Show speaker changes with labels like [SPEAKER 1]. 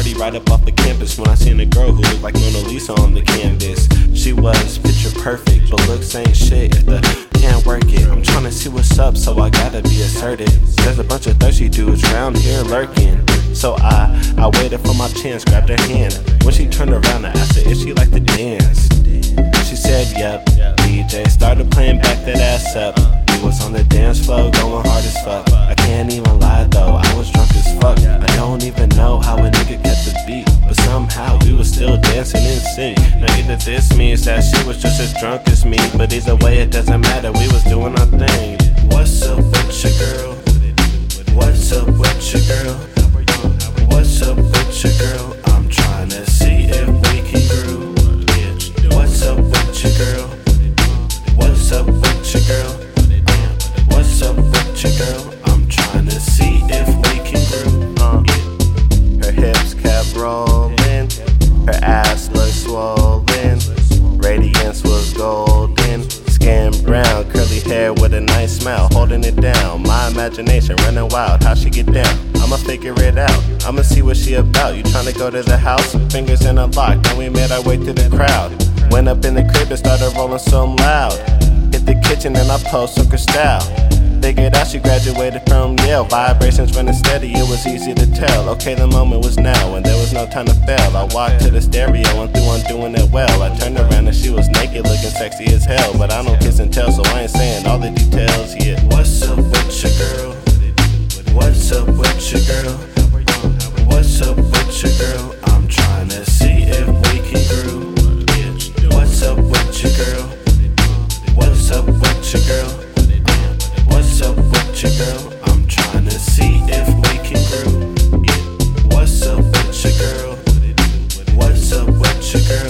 [SPEAKER 1] party right up off the campus when I seen a girl who looked like Mona Lisa on the canvas. She was picture perfect, but looks ain't shit if the can't work it. I'm trying to see what's up, so I gotta be assertive. There's a bunch of thirsty dudes around here lurking. So I, I waited for my chance, grabbed her hand. When she turned around, I asked her if she liked to dance. She said, yep. DJ started playing back that ass up. We was on the dance floor, going hard as fuck. I can't even lie though, I was drunk as fuck. I don't even sync. Now either this means that she was just as drunk as me, but either way it doesn't matter. We was doing our thing. What's up with your girl? With a nice smile, holding it down. My imagination running wild, how she get down? I'ma figure it out. I'ma see what she about. You tryna go to the house? Fingers in a lock. Then we made our way through the crowd. Went up in the crib and started rolling some loud. Hit the kitchen and I posed some style. Figured out she graduated from Yale. Vibrations running steady, it was easy to tell. Okay, the moment was now, and there was no time to fail. I walked to the stereo and threw on doing it well. I turned around and she was naked, looking sexy as hell. But I don't kiss and tell, so I ain't saying your girl.